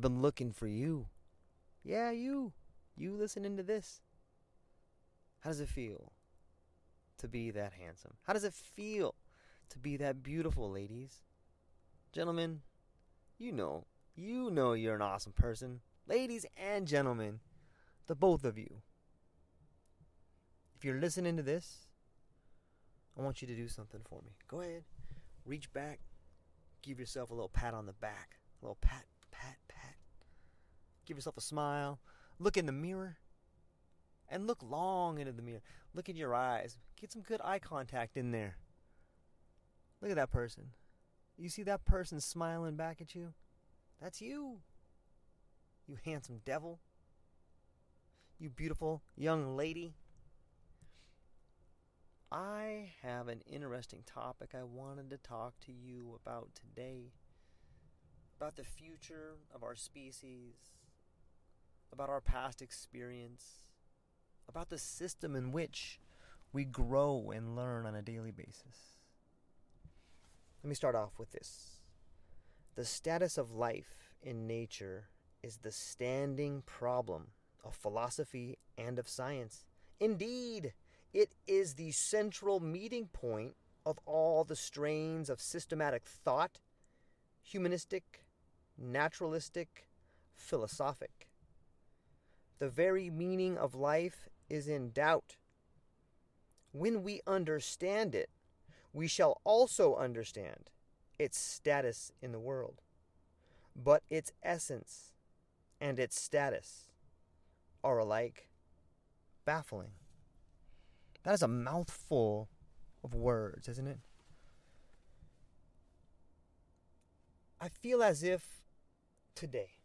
I've been looking for you. Yeah, you. You listening to this. How does it feel to be that handsome? How does it feel to be that beautiful, ladies? Gentlemen, you know. You know you're an awesome person. Ladies and gentlemen, the both of you. If you're listening to this, I want you to do something for me. Go ahead reach back, give yourself a little pat on the back, a little pat, pat, pat. Give yourself a smile. Look in the mirror and look long into the mirror. Look in your eyes. Get some good eye contact in there. Look at that person. You see that person smiling back at you? That's you. You handsome devil. You beautiful young lady. I have an interesting topic I wanted to talk to you about today. About the future of our species, about our past experience, about the system in which we grow and learn on a daily basis. Let me start off with this. The status of life in nature is the standing problem of philosophy and of science. Indeed, it is the central meeting point of all the strains of systematic thought, humanistic, naturalistic, philosophic. The very meaning of life is in doubt. When we understand it, we shall also understand its status in the world. But its essence and its status are alike baffling. That is a mouthful of words, isn't it? I feel as if today,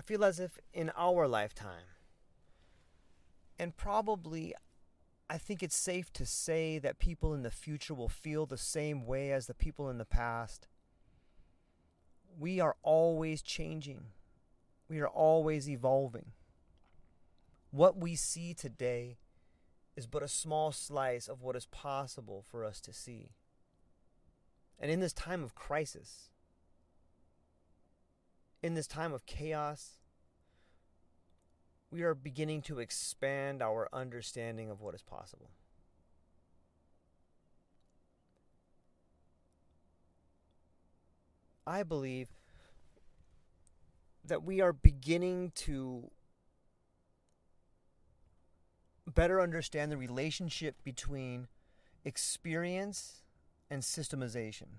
I feel as if in our lifetime, and probably I think it's safe to say that people in the future will feel the same way as the people in the past. We are always changing, we are always evolving. What we see today is but a small slice of what is possible for us to see. And in this time of crisis, in this time of chaos, we are beginning to expand our understanding of what is possible. I believe that we are beginning to better understand the relationship between experience and systemization.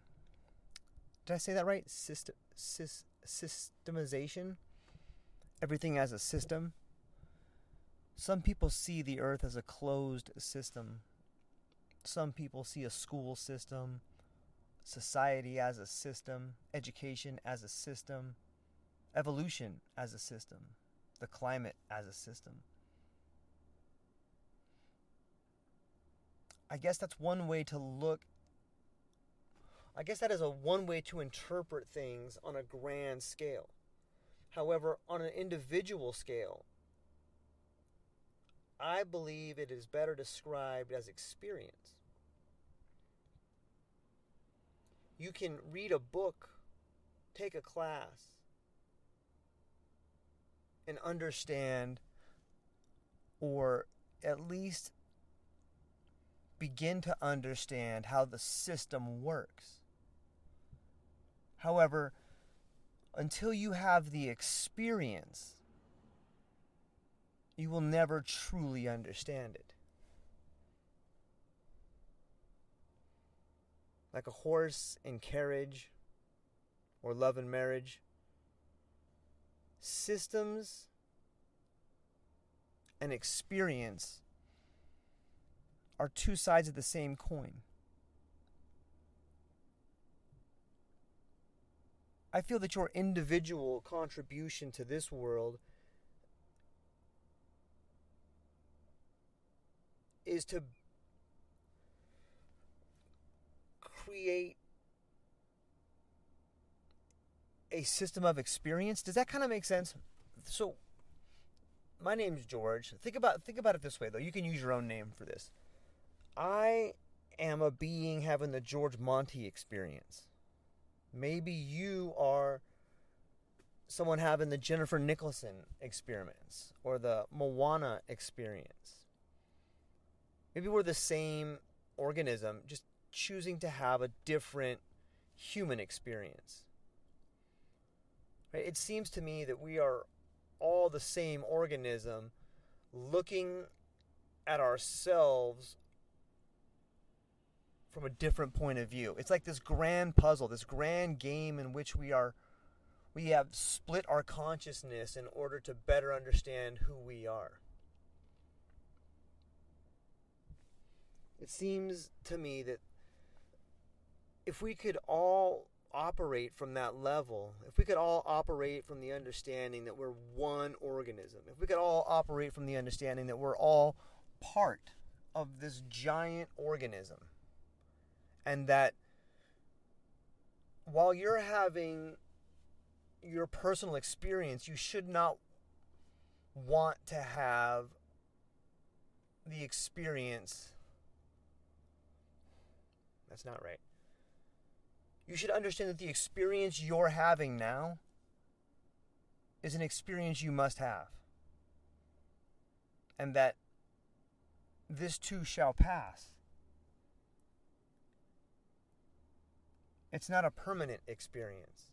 Did I say that right? System, systemization? Everything as a system. Some people see the earth as a closed system. Some people see a school system, society as a system, education as a system, evolution as a system, the climate as a system. I guess that's one way to look. I guess that is a one way to interpret things on a grand scale. However, on an individual scale, I believe it is better described as experience. You can read a book, take a class, and understand, or at least begin to understand how the system works. However, until you have the experience, you will never truly understand it. Like a horse and carriage or love and marriage, systems and experience are two sides of the same coin. I feel that your individual contribution to this world is to create a system of experience. Does that kind of make sense? So my name's George. Think about think about it this way though. You can use your own name for this. I am a being having the George Monty experience. Maybe you are someone having the Jennifer Nicholson experience or the Moana experience. Maybe we're the same organism, just choosing to have a different human experience. Right? It seems to me that we are all the same organism looking at ourselves from a different point of view. It's like this grand puzzle, this grand game in which we are we have split our consciousness in order to better understand who we are. It seems to me that if we could all operate from that level, if we could all operate from the understanding that we're one organism, if we could all operate from the understanding that we're all part of this giant organism, and that while you're having your personal experience, you should not want to have the experience that's not right. You should understand that the experience you're having now is an experience you must have. And that this too shall pass. It's not a permanent experience.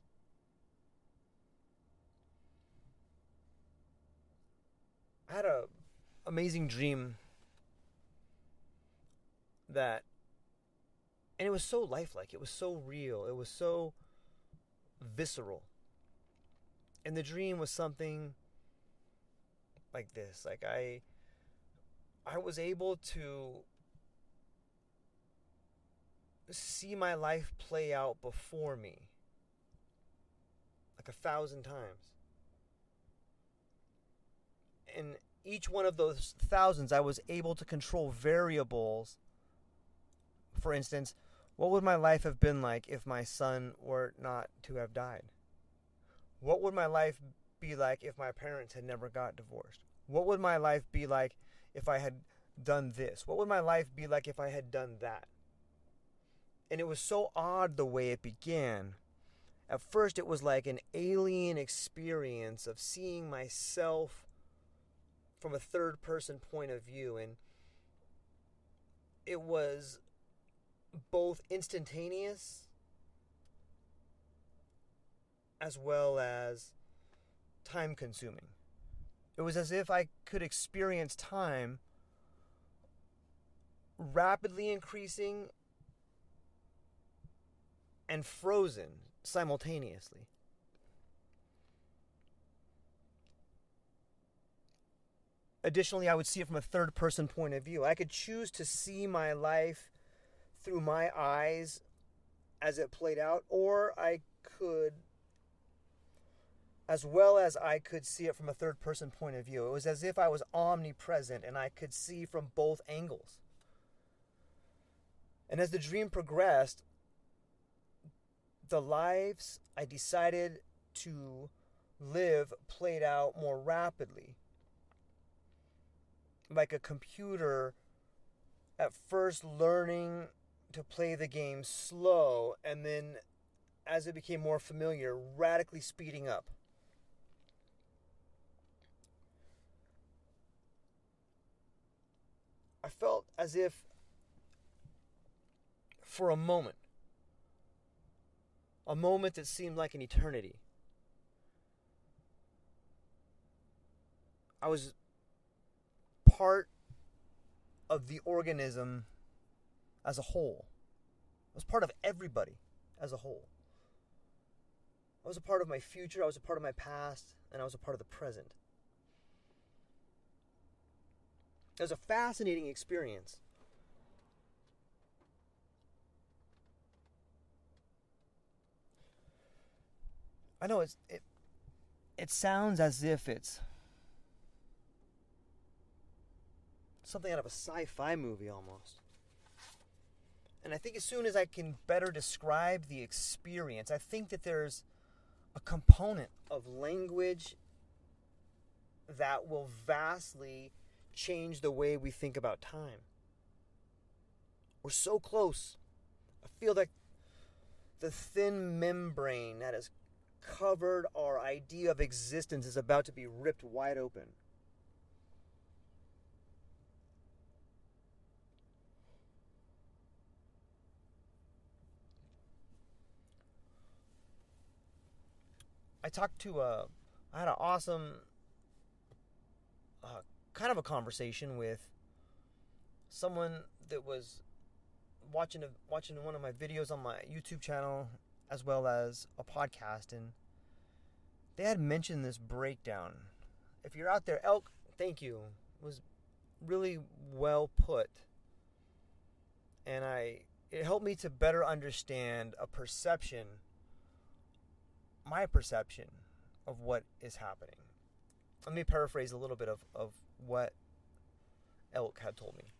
I had a amazing dream that and it was so lifelike. It was so real. It was so visceral. And the dream was something like this. Like i i was able to see my life play out before me like a thousand times and each one of those thousands i was able to control variables for instance what would my life have been like if my son were not to have died? What would my life be like if my parents had never got divorced? What would my life be like if I had done this? What would my life be like if I had done that? And it was so odd the way it began. At first, it was like an alien experience of seeing myself from a third person point of view. And it was both instantaneous as well as time consuming. It was as if I could experience time rapidly increasing and frozen simultaneously. Additionally, I would see it from a third person point of view. I could choose to see my life through my eyes as it played out, or I could, as well as I could see it from a third person point of view. It was as if I was omnipresent and I could see from both angles. And as the dream progressed, the lives I decided to live played out more rapidly. Like a computer at first learning to play the game slow and then as it became more familiar, radically speeding up. I felt as if for a moment a moment that seemed like an eternity. I was part of the organism as a whole. I was part of everybody as a whole. I was a part of my future, I was a part of my past, and I was a part of the present. It was a fascinating experience. I know it's it it sounds as if it's something out of a sci-fi movie almost. And I think as soon as I can better describe the experience, I think that there's a component of language that will vastly change the way we think about time. We're so close. I feel like the thin membrane that has covered our idea of existence is about to be ripped wide open. I talked to a, uh, had an awesome, uh, kind of a conversation with someone that was watching a, watching one of my videos on my YouTube channel as well as a podcast, and they had mentioned this breakdown. If you're out there, elk, thank you. Was really well put, and I it helped me to better understand a perception, my perception of what is happening. Let me paraphrase a little bit of, of what Elk had told me.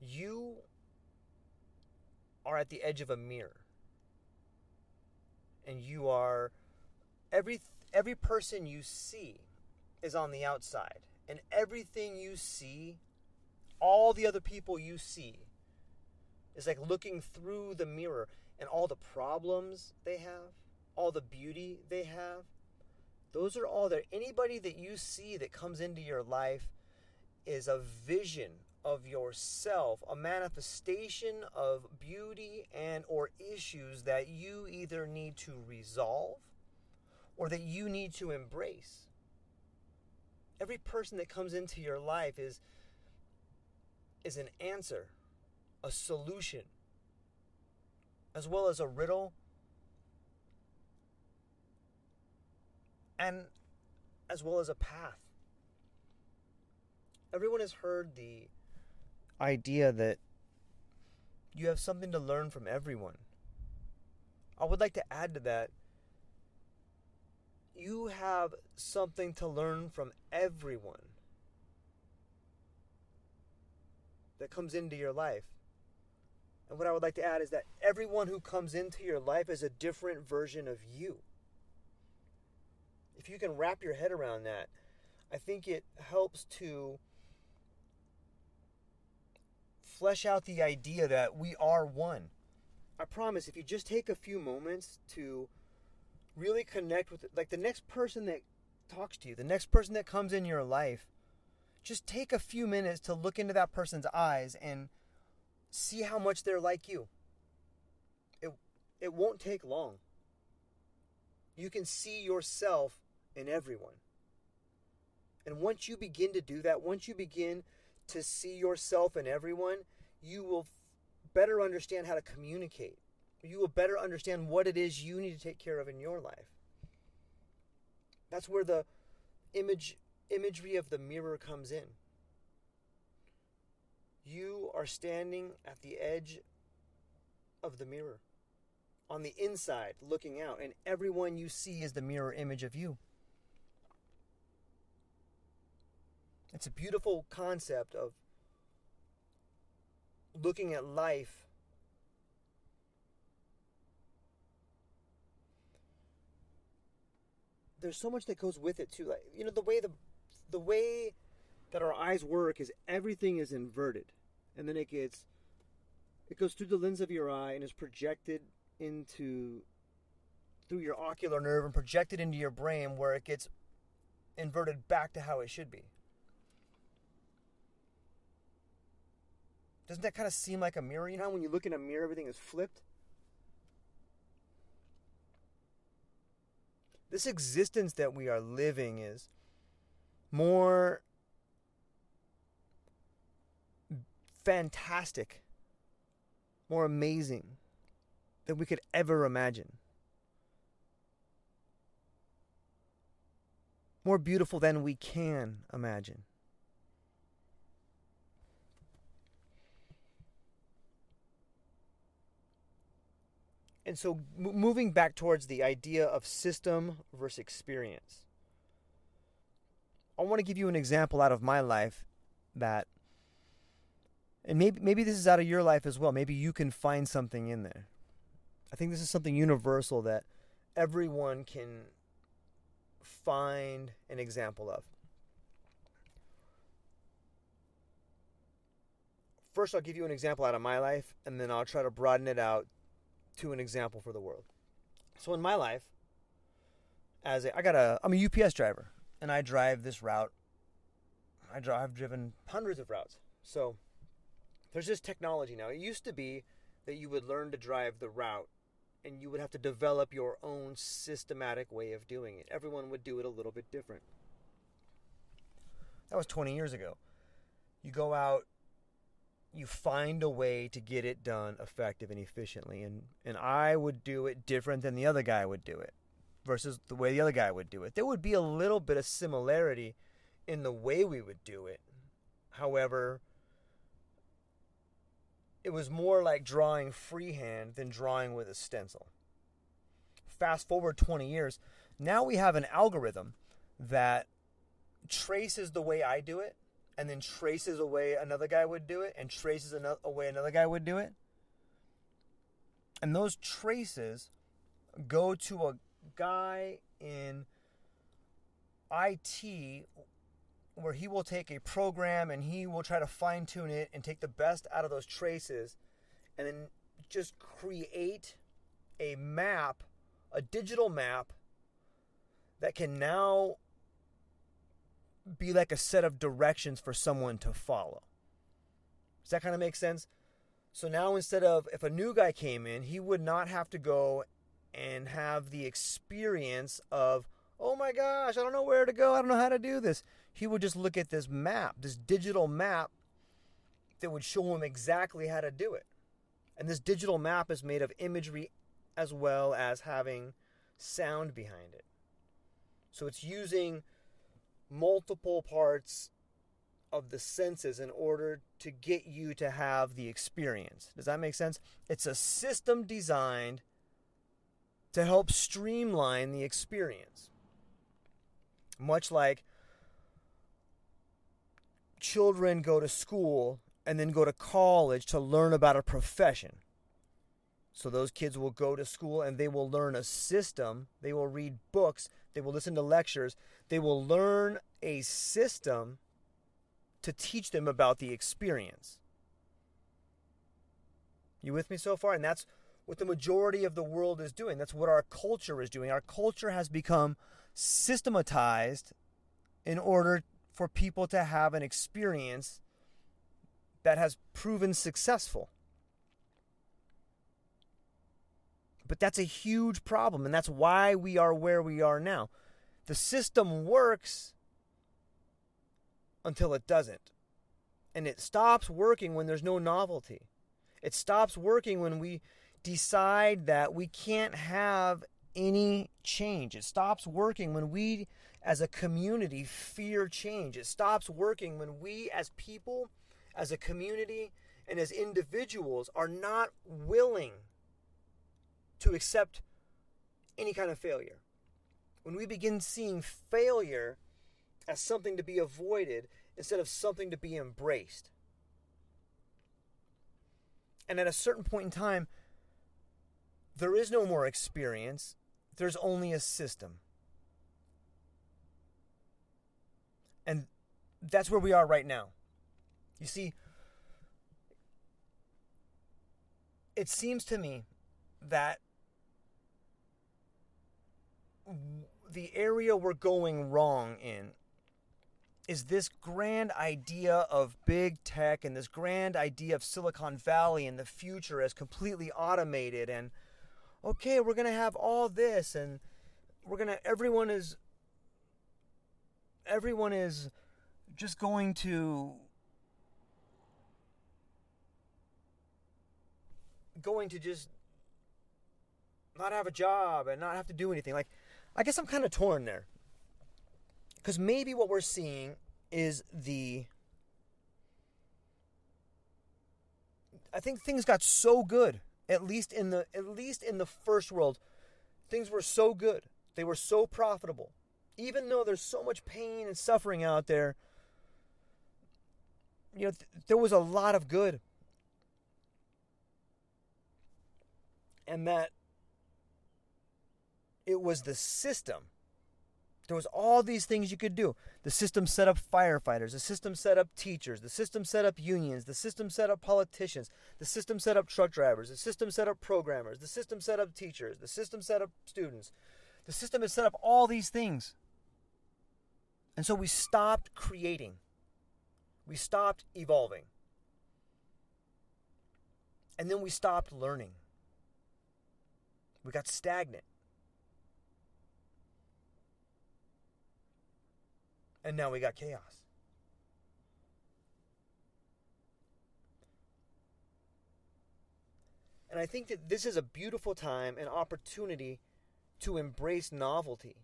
You are at the edge of a mirror and you are every every person you see is on the outside and everything you see all the other people you see is like looking through the mirror and all the problems they have all the beauty they have those are all there. Anybody that you see that comes into your life is a vision of yourself, a manifestation of beauty and or issues that you either need to resolve or that you need to embrace. Every person that comes into your life is is an answer, a solution, as well as a riddle and as well as a path. Everyone has heard the idea that you have something to learn from everyone. I would like to add to that you have something to learn from everyone that comes into your life. And what I would like to add is that everyone who comes into your life is a different version of you. If you can wrap your head around that, I think it helps to flesh out the idea that we are one. I promise, if you just take a few moments to really connect with, like the next person that talks to you, the next person that comes in your life, just take a few minutes to look into that person's eyes and see how much they're like you. It, it won't take long. You can see yourself in everyone. And once you begin to do that, once you begin to see yourself in everyone, you will better understand how to communicate. You will better understand what it is you need to take care of in your life. That's where the image imagery of the mirror comes in. You are standing at the edge of the mirror, on the inside, looking out, and everyone you see is the mirror image of you. It's a beautiful concept of looking at life there's so much that goes with it too. Like you know the way the the way that our eyes work is everything is inverted. And then it gets it goes through the lens of your eye and is projected into through your ocular nerve and projected into your brain where it gets inverted back to how it should be Doesn't that kind of seem like a mirror? You know when you look in a mirror, everything is flipped? This existence that we are living is more fantastic, more amazing than we could ever imagine. More beautiful than we can imagine. And so m- moving back towards the idea of system versus experience i want to give you an example out of my life that and maybe maybe this is out of your life as well. Maybe you can find something in there. I think this is something universal that everyone can find an example of. First i'll give you an example out of my life and then i'll try to broaden it out to an example for the world. So in my life, as a, I got a, I'm a UPS driver, and I drive this route. I drive, I've driven hundreds of routes. So there's this technology now. It used to be that you would learn to drive the route, and you would have to develop your own systematic way of doing it. Everyone would do it a little bit different. That was 20 years ago. You go out you find a way to get it done effective and efficiently. And and I would do it different than the other guy would do it versus the way the other guy would do it. There would be a little bit of similarity in the way we would do it. However it was more like drawing freehand than drawing with a stencil. Fast forward 20 years now we have an algorithm that traces the way I do it and then traces away another guy would do it and traces another, away another guy would do it. And those traces go to a guy in IT where he will take a program and he will try to fine tune it and take the best out of those traces and then just create a map, a digital map that can now be like a set of directions for someone to follow. Does that kind of make sense? So now instead of if a new guy came in, he would not have to go and have the experience of, oh my gosh, I don't know where to go, I don't know how to do this. He would just look at this map, this digital map that would show him exactly how to do it. And this digital map is made of imagery as well as having sound behind it. So it's using multiple parts of the senses in order to get you to have the experience. Does that make sense? It's a system designed to help streamline the experience. Much like children go to school and then go to college to learn about a profession. So those kids will go to school and they will learn a system, they will read books, they will listen to lectures, they will learn a system to teach them about the experience. You with me so far? And that's what the majority of the world is doing. That's what our culture is doing. Our culture has become systematized in order for people to have an experience that has proven successful. But that's a huge problem, and that's why we are where we are now. The system works until it doesn't. And it stops working when there's no novelty. It stops working when we decide that we can't have any change. It stops working when we, as a community fear change. It stops working when we, as people, as a community, and as individuals, are not willing to accept any kind of failure. When we begin seeing failure as something to be avoided instead of something to be embraced. And at a certain point in time, there is no more experience, there's only a system. And that's where we are right now. You see, it seems to me that the area we're going wrong in is this grand idea of big tech and this grand idea of Silicon Valley and the future as completely automated and okay, we're going to have all this and we're going to everyone is everyone is just going to going to just not have a job and not have to do anything. Like I guess I'm kind of torn there. Because maybe what we're seeing is the. I think things got so good, at least in the at least in the first world, things were so good. They were so profitable. Even though there's so much pain and suffering out there, you know, th- there was a lot of good. And that it was the system. There was all these things you could do. The system set up firefighters, the system set up teachers, the system set up unions, the system set up politicians, the system set up truck drivers, the system set up programmers, the system set up teachers, the system set up students. The system has set up all these things. And so we stopped creating. We stopped evolving. And then we stopped learning. We got stagnant. And now we got chaos. And I think that this is a beautiful time and opportunity to embrace novelty.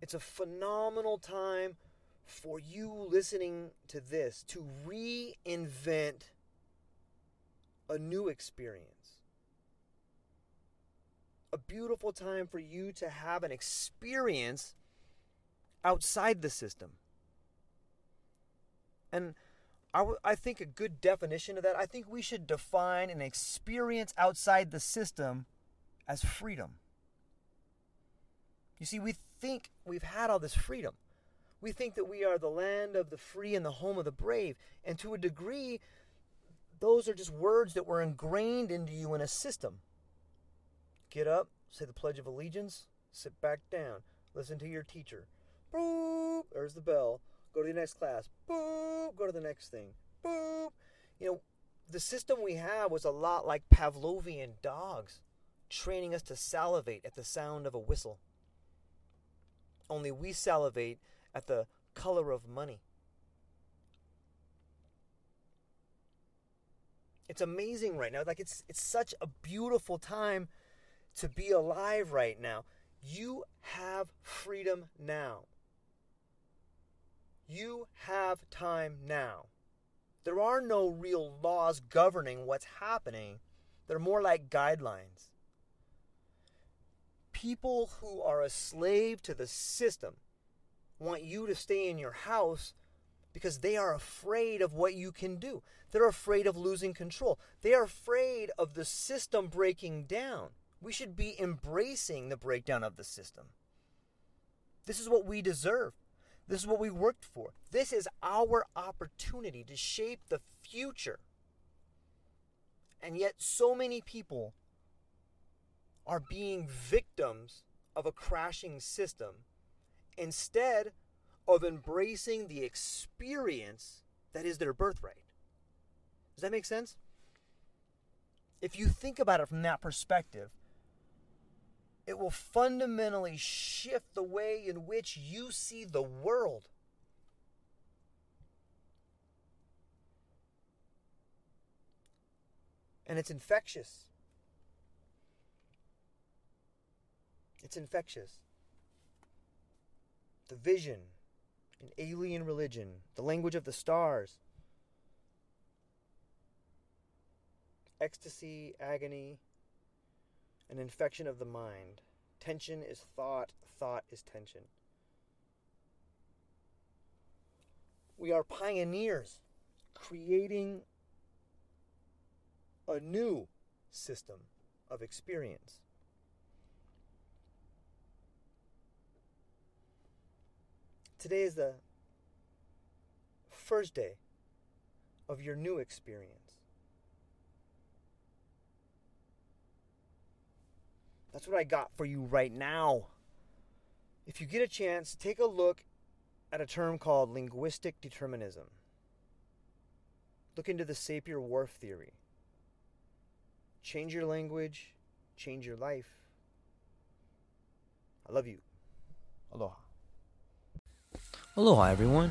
It's a phenomenal time for you listening to this to reinvent a new experience. A beautiful time for you to have an experience outside the system. And I, w- I think a good definition of that, I think we should define an experience outside the system as freedom. You see, we think we've had all this freedom. We think that we are the land of the free and the home of the brave. And to a degree, those are just words that were ingrained into you in a system. Get up, say the Pledge of Allegiance, sit back down, listen to your teacher, Boop. There's the bell. Go to the next class. Boop. Go to the next thing. Boop. You know, the system we have was a lot like Pavlovian dogs, training us to salivate at the sound of a whistle. Only we salivate at the color of money. It's amazing right now. Like it's it's such a beautiful time to be alive right now. You have freedom now. You have time now. There are no real laws governing what's happening, they're more like guidelines. People who are a slave to the system want you to stay in your house because they are afraid of what you can do. They're afraid of losing control. They are afraid of the system breaking down. We should be embracing the breakdown of the system. This is what we deserve. This is what we worked for. This is our opportunity to shape the future. And yet, so many people are being victims of a crashing system instead of embracing the experience that is their birthright. Does that make sense? If you think about it from that perspective, it will fundamentally shift the way in which you see the world. And it's infectious. It's infectious. the vision, an alien religion, the language of the stars, ecstasy, agony, an infection of the mind. Tension is thought, thought is tension. We are pioneers creating a new system of experience. Today is the first day of your new experience. That's what I got for you right now. If you get a chance, take a look at a term called linguistic determinism. Look into the Sapir Whorf theory. Change your language, change your life. I love you. Aloha. Aloha, everyone.